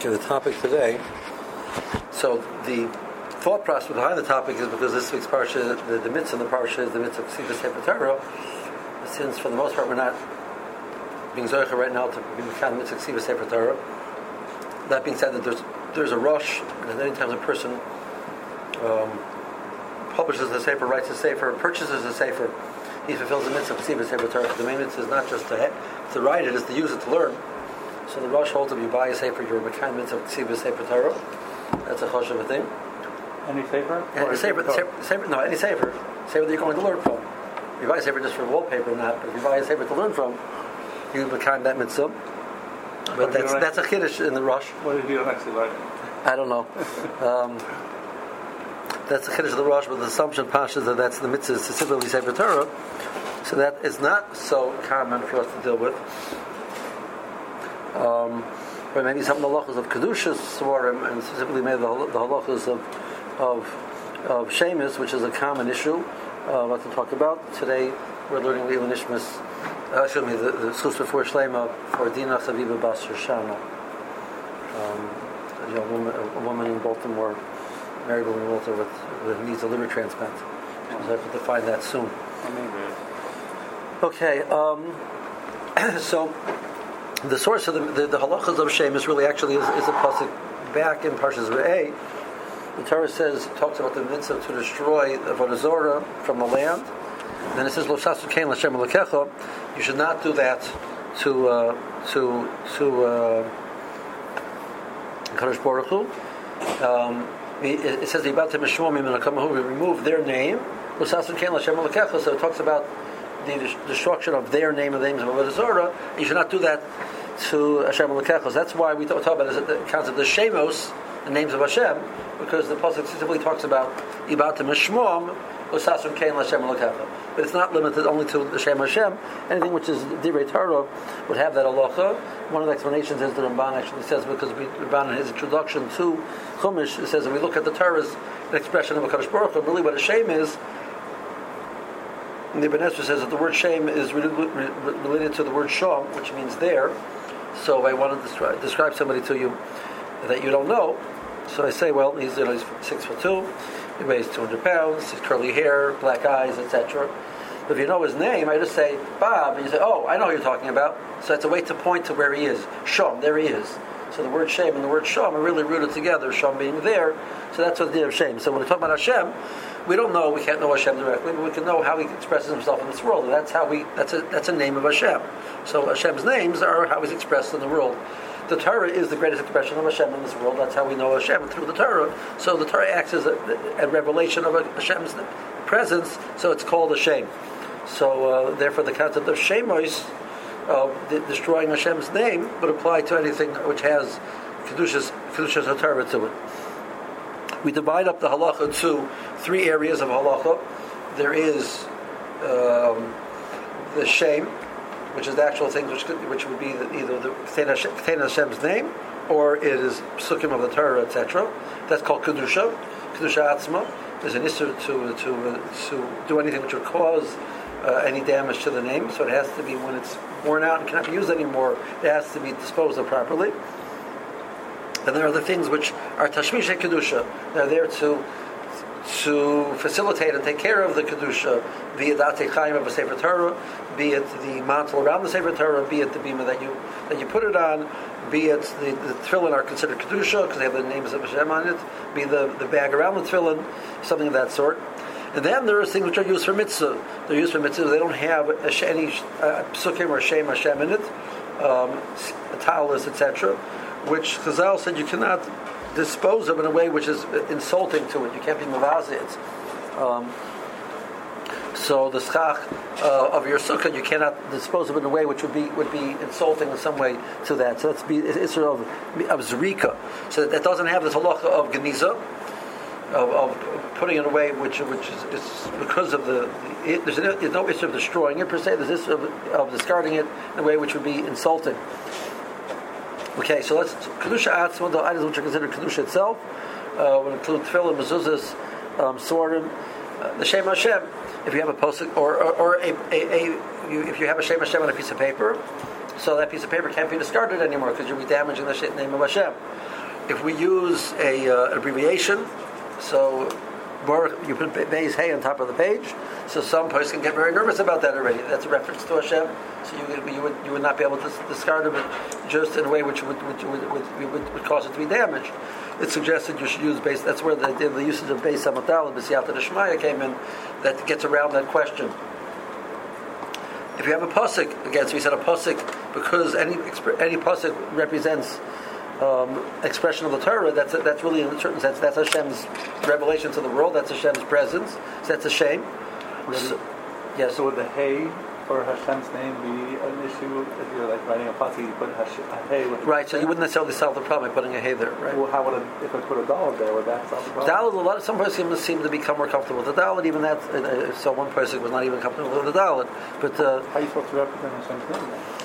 Okay, the topic today. So the thought process behind the topic is because this week's parsha, the, the mitzvah in the parsha is the mitzvah of Ksivas Torah. Since for the most part we're not being zoicha right now to be the mitzvah of Ksivas Torah. That being said, that there's there's a Rosh, and anytime a person um, publishes a sefer, writes a sefer, purchases a sefer, he fulfills the mitzvah of Ksivas Torah. The main mitzvah is not just to, to write it, it's to use it to learn. So the Rosh holds if you buy a sefer, you're a kind of ksiva sefer Torah. That's a choshev thing. Any sefer? Any sefer, sefer, sefer, no, any sefer. Sefer that you're going to learn from. If you buy a sefer just for wallpaper, not. But if you buy a sefer to learn from, you become that mitzvah. But that's that's a chiddush in the Rosh. What did you actually write? I don't know. um, that's the chiddush of the Rosh, but the assumption pasha that that's the mitzvah specifically sefer Torah. So that is not so common for us to deal with. Um, or maybe some of the halachas of kedushas svarim, and specifically maybe the, the halachas of of of shemis, which is a common issue. Uh, what to talk about today? We're learning the Nishmas. Uh, excuse me, the, the Sus before Shlema for Dina Chaviva Bas Shoshana. Um, a, woman, a woman in Baltimore, married woman in Walter with, with needs a liver transplant. So I have to find that soon. Okay, um, so the source of the, the, the halachas of Shem is really actually is, is a pasuk back in Parshas Re'eh. The Torah says talks about the mitzvah to destroy the Avodah Zorah from the land. Then it says. You should not do that to uh, to to uh, Kadosh. Um, it, says the Ibatim Mishmomim and remove their name. Lo shasu kein l'Shem l'kecha. So it talks about the destruction of their name and the names of Avodah Zorah, you should not do that to Hashem Lekechos. That's why we talk about the concept of the Shemos, the names of Hashem, because the pasuk specifically talks about Ibatim Mishmom, Usasum Kain Hashem Lekecha. But it's not limited only to the Shem Hashem. Anything which is Divrei Torah would have that halacha. One of the explanations is the Ramban actually says because we, Ramban in his introduction to Chumash it says that we look at the Torah as an expression of a Kadosh Baruch Hu. Really, what a shame is and the Ibn says that the word shame is related to the word shom, which means there. So if I want to describe, describe somebody to you that you don't know. So I say, well, he's, you know, he's six foot two, he weighs 200 pounds, he's curly hair, black eyes, etc. If you know his name, I just say Bob, and you say, oh, I know who you're talking about. So it's a way to point to where he is. Shom, there he is. So the word shame and the word shom are really rooted together, shom being there. So that's what the name of shame. So when we talk about Hashem, we don't know, we can't know Hashem directly, but we can know how he expresses himself in this world. And that's how we, that's a, that's a name of Hashem. So Hashem's names are how he's expressed in the world. The Torah is the greatest expression of Hashem in this world. That's how we know Hashem through the Torah. So the Torah acts as a, a revelation of Hashem's presence. So it's called a shame. So uh, therefore, the concept of shemos, of destroying Hashem's name, would apply to anything which has kedushas kedushas Torah to it we divide up the halacha to three areas of halacha. There is um, the shame, which is the actual thing which, which would be the, either the Kethen Hashem's name or it is sukkim of the Torah, etc. That's called kedusha, kedusha atzma. There's an issue to to to do anything which would cause uh, any damage to the name, so it has to be when it's worn out and cannot be used anymore. It has to be disposed of properly. And there are the things which are tashmish kedusha. They're there to to facilitate and take care of the kedusha, be it the chaim of a sefer Torah, be it the mantle around the sefer Torah, be it the bima that you that you put it on, be it the, the tefillin are considered kedusha because they have the names of Hashem on it, be the, the bag around the tefillin, something of that sort. And then there are things which are used for mitzvah. They're used for mitzvah. They don't have a, any uh, or shem Hashem in it, um, talis, etc which Chazal said you cannot dispose of in a way which is insulting to it. You can't be mavazit. Um, so the schach uh, of your sukkah you cannot dispose of it in a way which would be would be insulting in some way to that. So that's be it's sort of of zrika. So that, doesn't have this halacha of geniza. Of, of, putting it away, which which is, is because of the, it, there's, there's, no issue of destroying it per se. There's this of, of discarding it in a way which would be insulting. Okay, so let's kedusha atz. One of the items which are considered kedusha itself, uh, would include tefillin, mezuzahs, um, swardim, uh, the Shem Hashem. If you have a post or or, or a, a, a you, if you have a Shem Hashem on a piece of paper, so that piece of paper can't be discarded anymore because you'll be damaging the name of Hashem. if we use a uh, abbreviation, so you put Beis Hay on top of the page, so some person can get very nervous about that already. That's a reference to Hashem, so you, you, would, you would not be able to discard it just in a way which would, would, would, would, would cause it to be damaged. It suggested you should use base. That's where the, the usage of Beis Hamatal, and B'siyata Deshmaya came in. That gets around that question. If you have a pasuk, again, so we said a pasuk because any any pasuk represents um, expression of the Torah. That's that's really in a certain sense that's Hashem's revelation to the world. That's Hashem's presence. So that's a shame. So, yes. So would the hay for Hashem's name be an issue if you're like writing a pasuk, you put a hay with right? So you wouldn't necessarily solve the problem by putting a hay there, right? Well, how would a, if I put a dalet there? Would that solve the problem? Dalet, a lot. Of, some persons seem to become more comfortable with the dalet. Even that, uh, so one person was not even comfortable with the dalet. But uh, how are you supposed to represent Hashem's name? Then?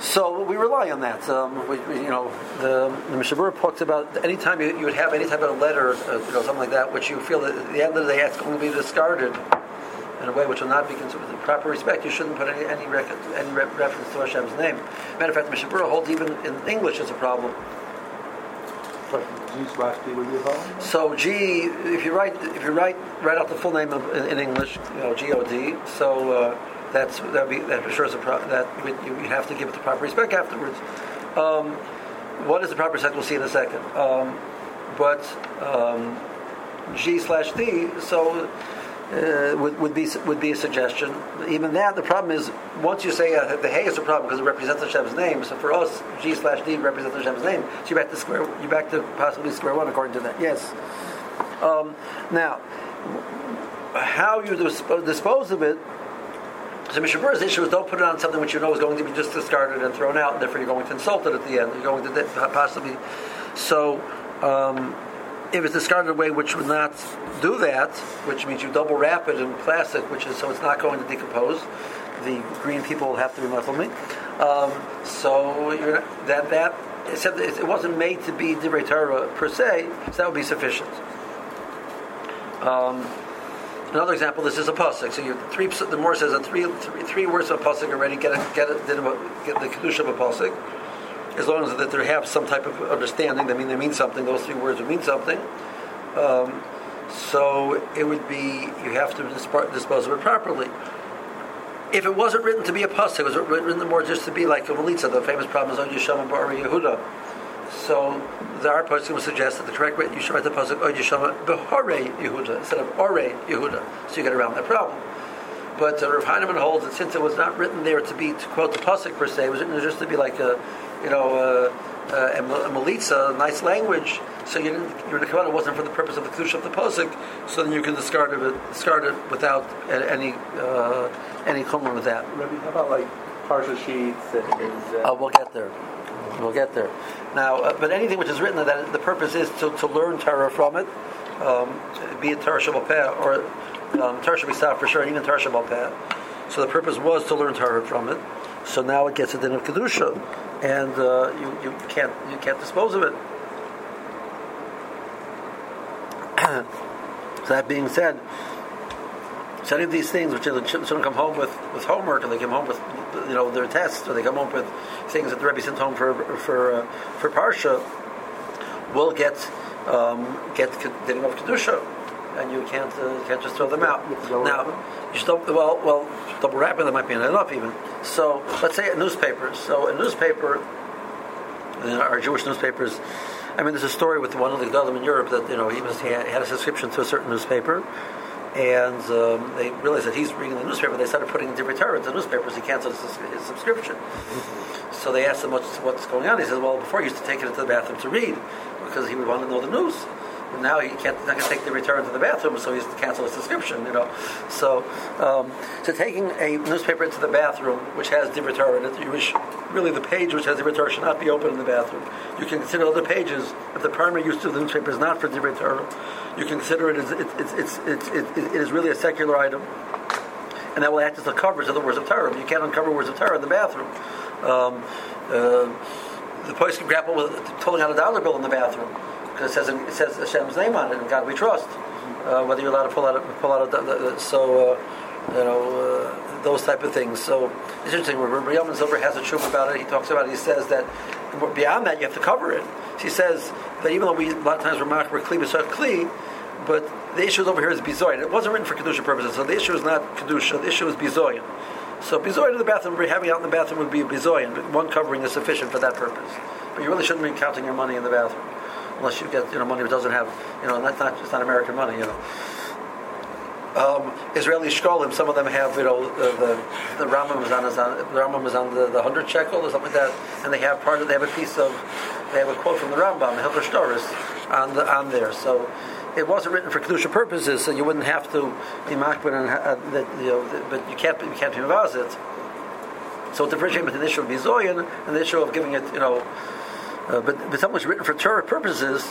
So we rely on that. Um, we, we, you know, the, the Mishnah Berurah talks about anytime you, you would have any type of letter, uh, you know, something like that, which you feel that the letter they ask day it's going to be discarded in a way which will not be considered with proper respect, you shouldn't put any any, rec- any re- reference to Hashem's name. Matter of fact, the Mishnah Berurah holds even in English it's a problem. G slash D would be a problem. So G, if you write if you write write out the full name of, in, in, English, you know G O D. So uh, that's that be that assures a pro- that you, you, have to give it the proper respect afterwards. Um, what is the proper respect? We'll see in a second. Um, but um, G slash D. So uh, would, would, be would be a suggestion. Even that, the problem is once you say uh, the hay is a problem because it represents Hashem's name. So for us, G slash D represents Hashem's name. So you're back to square. You're back to possibly square one according to that. Yes. Um, now, how you dispose of it. So Mishnah Berurah's issue is don't put it on something which you know is going to be just discarded and thrown out, and therefore you're going to insult it at the end. You're going to possibly. So. Um, if it's discarded in a way which would not do that, which means you double wrap it in plastic, which is so it's not going to decompose, the green people have to remodel me. Um, so that that that it wasn't made to be divrei per se, so that would be sufficient. Um, another example, this is a pasuk. So you three. The more says that three, three, three words of a pasuk already get a, get a, get the kedusha of a pasuk as long as that they have some type of understanding, they mean they mean something. Those three words would mean something. Um, so it would be you have to dispose of it properly. If it wasn't written to be a pasuk, it was written the more just to be like a melitza, the famous problem is on Yeshama Bar Yehuda. So the our person would suggest that the correct way you should write the pasuk on Yeshama Behore Yehuda instead of Ore Yehuda, so you get around that problem. But uh, Rav Heinemann holds that since it was not written there to be to quote the pasuk per se, it was written there just to be like a you know, uh, uh, a melitza, nice language. So you didn't, your nekavana wasn't for the purpose of the kedusha of the posik. So then you can discard it, discard it without any uh, any chumrah with that. Rabbi, how about like parsha sheets and? Uh, we'll get there. We'll get there. Now, uh, but anything which is written that the purpose is to, to learn Torah from it, um, be it Torah Shabbat or um, Torah Shabbat for sure, and even Torah Shabbat. So the purpose was to learn Torah from it. So now it gets a din of kedusha and uh, you, you can't you can't dispose of it. so that being said, so any of these things which the children come home with, with homework, and they come home with you know their tests, or they come home with things that the Rebbe sent home for for uh, for parsha, will get um, get getting of kedusha, and you can't uh, can't just throw them out. Now, you still well well double wrapping that might be enough even. So let's say newspapers. So a newspaper, our Jewish newspapers. I mean, there's a story with one of the Gedolim in Europe that you know he was he had a subscription to a certain newspaper, and um, they realized that he's reading the newspaper. They started putting different Torah into newspapers. He canceled his, his subscription. So they asked him what's, what's going on. He says, "Well, before he used to take it into the bathroom to read because he would want to know the news." Now he can't not to take the return to the bathroom, so he's to cancel his subscription. You know, so um, so taking a newspaper into the bathroom, which has divrei Torah in it, you wish really the page which has divrei Torah should not be open in the bathroom. You can consider other pages if the primary use of the newspaper is not for divrei Torah. You can consider it as it, it's, it, it is really a secular item, and that will act as the coverage of the words of Torah. You can't uncover words of Torah in the bathroom. Um, uh, the police can grapple with pulling out a dollar bill in the bathroom because it says it says Hashem's name on it, and God we trust. Uh, whether you're allowed to pull out a, pull out a, so uh, you know uh, those type of things. So it's interesting. Rabbi Yom Zilber has a truth about it. He talks about it. He says that beyond that, you have to cover it. She says that even though we a lot of times we're kli kli, but the issue over here is bizoyin. It wasn't written for kedusha purposes, so the issue is not kedusha. The issue is bizoyin. So bizoyin in the bathroom, having out in the bathroom would be bizoyin, but one covering is sufficient for that purpose. But you really shouldn't be counting your money in the bathroom unless you get you know money that doesn't have you know that's not it's not American money you know. Um, Israeli shkolim, some of them have you know the the, the Rambam is on, is on the Rambam is on the, the hundred shekel or something like that, and they have part of they have a piece of they have a quote from the Rambam, the Hilchot Shtoris, on the, on there. So it wasn't written for kedusha purposes, so you wouldn't have to be makbid and uh, you know, but you can't you can't be it. So differentiate between the issue of bizoyin and the issue of giving it you know, uh, but but something was written for Torah purposes.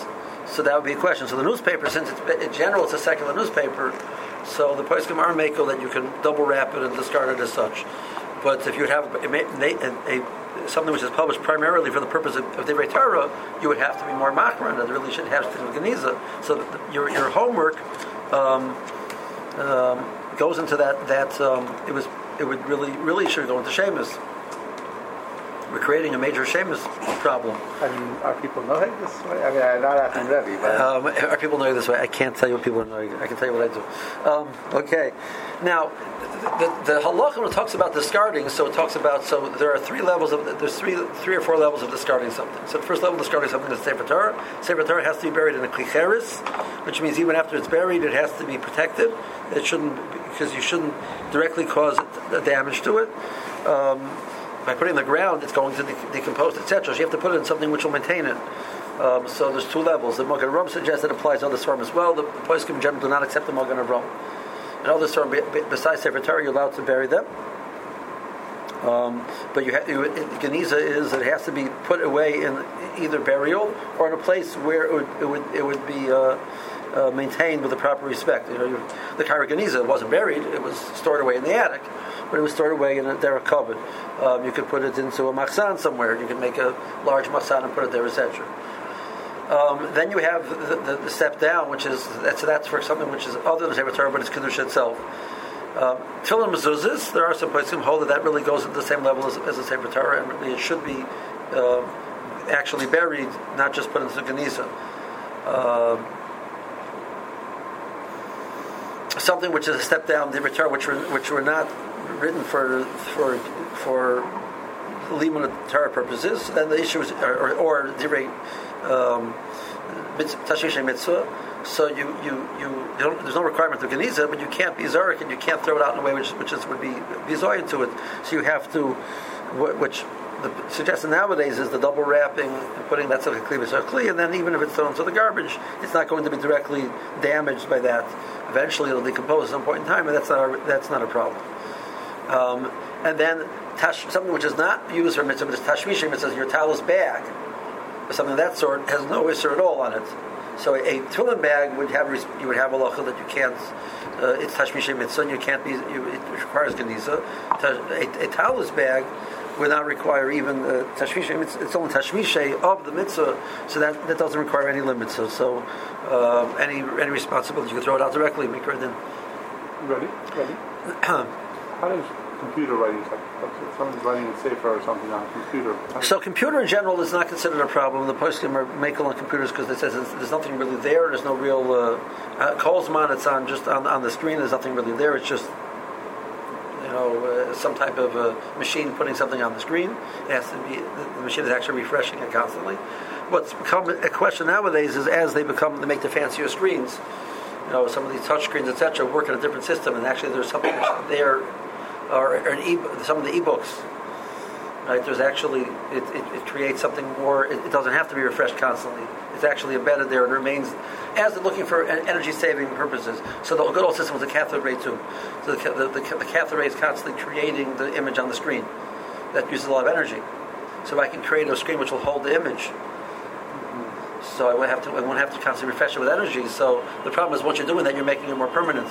So that would be a question. So the newspaper, since it's, in general it's a secular newspaper, so the poskim are mako that you can double wrap it and discard it as such. But if you would have a, a, a, something which is published primarily for the purpose of, of Divrei Torah, you would have to be more machmer, and it really should have to with Geniza. So your, your homework um, um, goes into that. That um, it was it would really really should go into Sheamus we're creating a major Sheamus problem. And are people knowing this way? I mean, I'm not asking Rebbe, but... Um, are people knowing this way? I can't tell you what people are knowing. I can tell you what I do. Um, okay. Now, the, the halacha talks about discarding, so it talks about, so there are three levels of, there's three three or four levels of discarding something. So the first level of discarding something is Sefer Torah. Sefer Torah has to be buried in a kli cheres, which means even after it's buried, it has to be protected. It shouldn't, because you shouldn't directly cause damage to it. Um, by putting it in the ground, it's going to de- decompose, etc. So you have to put it in something which will maintain it. Um, so there's two levels. The Magen Rum suggests it applies to other Svarim as well. The, Poskim in general do not accept the Magen Rum. And other Svarim, besides Sefer Torah, you're allowed to bury them. Um, but you, ha- Geniza is it has to be put away in either burial or in a place where it would it would, it would be uh, uh, maintained with the proper respect. You know, the Geniza wasn't buried; it was stored away in the attic but it was stored away in a derek cupboard. Um, you could put it into a machsan somewhere. You could make a large machsan and put it there, etc. Um, then you have the, the, the, step down, which is that's that's for something which is other than Sefer Torah, but it's kedusha itself. Um, Tefillin mezuzahs, there are some places who hold that that really goes at the same level as, as the Sefer Torah, and really it should be uh, actually buried, not just put into Geniza. Uh, something which is a step down the Torah, which were which were not written for for for limud Torah purposes, then the issue is or or, or um, mitzvah. So you you you there's no requirement of geniza, but you can't be zarek and you can't throw it out in a way which which is, would be bizoyin to it. So you have to, which the suggestion nowadays is the double wrapping and putting that stuff kli and then even if it's thrown into the garbage, it's not going to be directly damaged by that. Eventually, it'll decompose at some point in time, and that's not that's not a problem. Um, and then tash, something which is not used for mitzvah, but it's tashmishim, it says your talus bag, or something of that sort, has no isser at all on it. So a, a tefillin bag would have you would have a locha that you can't. Uh, it's tashmishim mitzvah, and you can't be. You, it requires geniza. A, a talus bag would not require even uh, tashmishay. It's, it's only tashmishay of the mitzvah, so that, that doesn't require any limits. So, so uh, any any responsibility, you can throw it out directly, make it in. Ready? Ready? How does computer writing, like someone's writing a safer or something on a computer? So computer in general is not considered a problem. The poskim are making on computers because they says there's nothing really there. There's no real uh, uh, It's on just on, on the screen. There's nothing really there. It's just you know, uh, some type of uh, machine putting something on the screen. It has to be the machine is actually refreshing it constantly. What's become a question nowadays is as they become they make the fancier screens, you know, some of these touch screens, etc., work in a different system, and actually there's something there, or, or e- some of the e-books. Right, there's actually it, it, it creates something more. It, it doesn't have to be refreshed constantly. It's actually embedded there and remains as they're looking for energy saving purposes. So the good old system was a cathode ray too. So the, the, the, the cathode ray is constantly creating the image on the screen. That uses a lot of energy. So if I can create a screen which will hold the image. So I won't have to I won't have to constantly refresh it with energy. So the problem is once you're doing that, you're making it more permanent.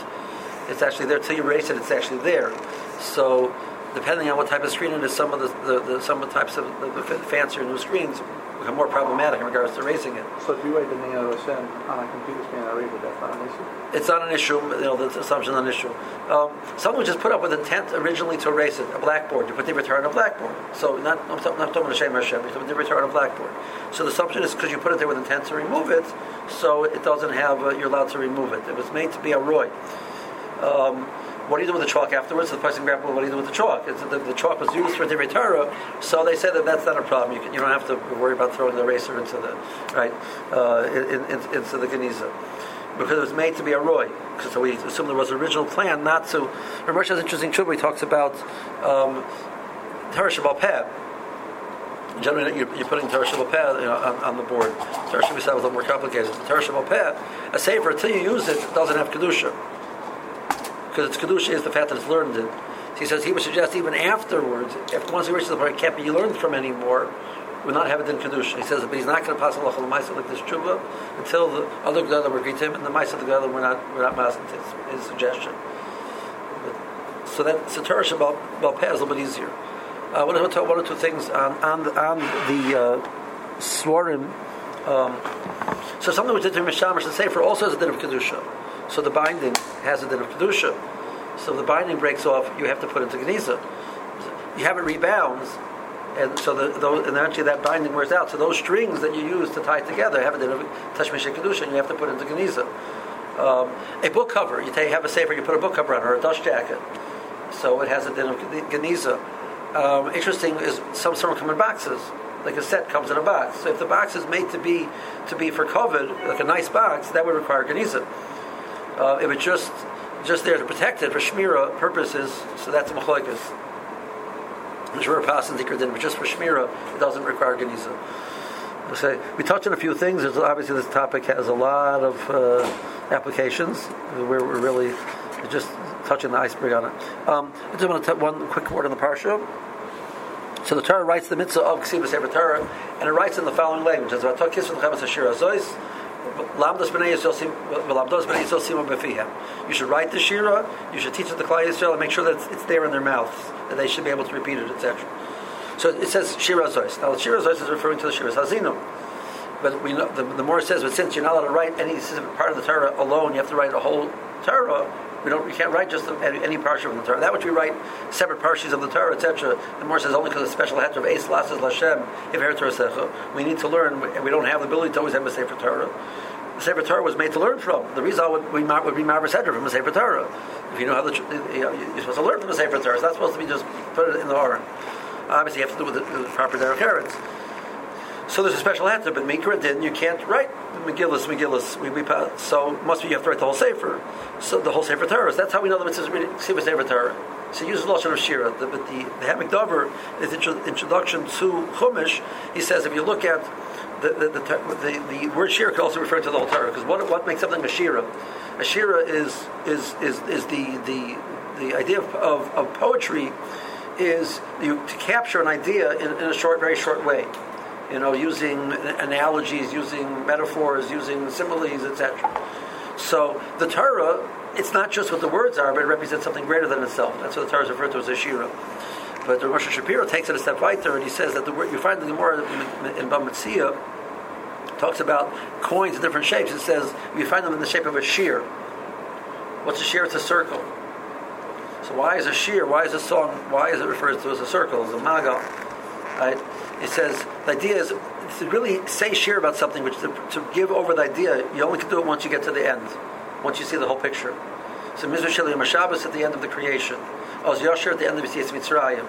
It's actually there till you erase it. It's actually there. So depending on what type of screen it is, some of the, the, the some of the types of the, the fancier new screens become more problematic in regards to raising it. So if you write the name of Hashem on a computer screen and erase it, that's not an issue? It's not an issue, you know, the assumption is an issue. Um, someone was just put up with intent originally to erase it, a blackboard. You put the return on a blackboard. So not, I'm not, talking about Hashem Hashem, you put the return on a blackboard. So the assumption is because you put it there with intent to remove it, so it doesn't have, uh, you're allowed to remove it. It was made to be a roy. Um, what do you do with the chalk afterwards? The person grabbed, what do you do with the chalk? The, the, chalk was used for the Torah, so they said that that's not a problem. You, can, you don't have to worry about throwing the eraser into the right uh, in, in, into the geniza because it was made to be a roy. So we assume there was an original plan not to. Ramesh has an interesting tshuva. He talks about um, Torah. Generally, you're, putting Torah Shabbat you know, on, on, the board. Torah Shabbat is a little more complicated. Torah Shabbat a sefer, until you use it, doesn't have kedusha because its kedusha is the fact that it's learned it. He says he would suggest even afterwards, if once he reaches the point it can't be learned from anymore, would not have it in kedusha. He says, but he's not going to pass a lachal ma'aser like this tshuva until the other gedolim were him, and the of the gedolim were not were not masked his, his suggestion. But, so that so Torah about about is a little bit easier. Uh, want to two, one or two things on on the, on the uh, Svarim. Um, so something which is in Mishamash and Sefer also has a din of kedusha. So the binding has a din of kedusha. So the binding breaks off, you have to put it into geniza. You have it rebounds, and so the, those, and eventually that binding wears out. So those strings that you use to tie together have a din of tashmish kedusha, and you have to put it into geniza. Um, a book cover, you take, have a safer, you put a book cover on, or a dust jacket, so it has a din of geniza. Um, interesting is some some come in boxes like a set comes in a box. So if the box is made to be to be for covered, like a nice box, that would require geniza. Uh, if it's just just there to protect it for shmira purposes, so that's a machloikas. Shmira pass and din, but just for shmira, it doesn't require geniza. Say we touched on a few things. There's obviously this topic has a lot of uh, applications. We're, we're, really just touching the iceberg on it. Um, I just want to take one quick word on the parsha. So the Torah writes the mitzvah of Sefer Torah, and it writes in the following language: "As you should write the Shira, you should teach it to Klal Yisrael, and make sure that it's, it's, there in their mouths, that they should be able to repeat it, etc. So it says Shira Zois. Now the Shira Zois is referring to the Shira Hazino. But we know, the, the more it says, but since you're not allowed to write any specific part of the Torah alone, you have to write a whole Torah. We don't. We can't write just any, any parsha from the Torah. That which we write separate parshas of the Torah, etc. The more says only because of the special heter of Eis Lasses Lashem If Torah We need to learn. We don't have the ability to always have a Sefer Torah. The Sefer Torah was made to learn from. The reason would, we would be Marvis Hedra from a Sefer Torah. If you know how the, you know, you're supposed to learn from a Sefer Torah. It's not supposed to be just put it in the Aron. Obviously, you have to do with the, the proper. So there's a special answer, but Mikra didn't. You can't write Megillus, Megillus. We, we, so must be you have to write the whole Sefer. So the whole Sefer Torah. That's how we know the mitzvah Sefer Torah. So he uses Lashon of Shira. The, but the, the Ha'amek Dover, his introduction to Chumash, he says if you look at the, the, the, the, the word Shira could also refer to the whole Torah, because what, what makes something a Shira? A Shira is, is, is, is the, the, the idea of, of, of poetry is you, to capture an idea in, in a short, very short way you know, using analogies, using metaphors, using similes, etc. So the Torah, it's not just what the words are, but it represents something greater than itself. That's what the Torah is referred to as a shira. But the Rosh Shapiro takes it a step further, and he says that the word you find the Gemara in Bava Metzia talks about coins in different shapes. It says you find them in the shape of a shear. What's a shear? It's a circle. So why is a shear? Why is a song? Why is it referred to as a circle? As a magal, right? It says the idea is to really say share about something, which to, to, give over the idea, you only can do it once you get to the end, once you see the whole picture. So Mizrah Sheli Mashabas at the end of the creation, Oz Yosher at the end of Yitzias Mitzrayim,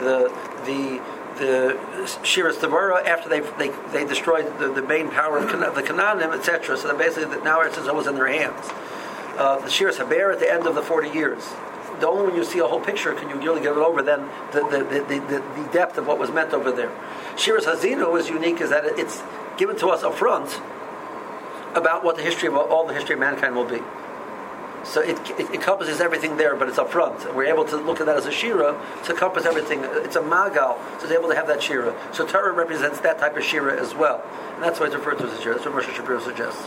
the the the Shiras Tavara after they they they destroyed the, the main power of the Canaanim, etc. So that basically now it's always in their hands. Uh, the Shiras Haber at the end of the forty years the only when you see a whole picture can you really get it over then the, the, the, the, depth of what was meant over there. Shiras Hazino is unique is that it's given to us up front about what the history of all the history of mankind will be. So it, it encompasses everything there, but it's up front. We're able to look at that as a shira to encompass everything. It's a magal, so it's able to have that shira. So Torah represents that type of shira as well, and that's why it's referred to as a shira. That's what Moshe Shapiro suggests.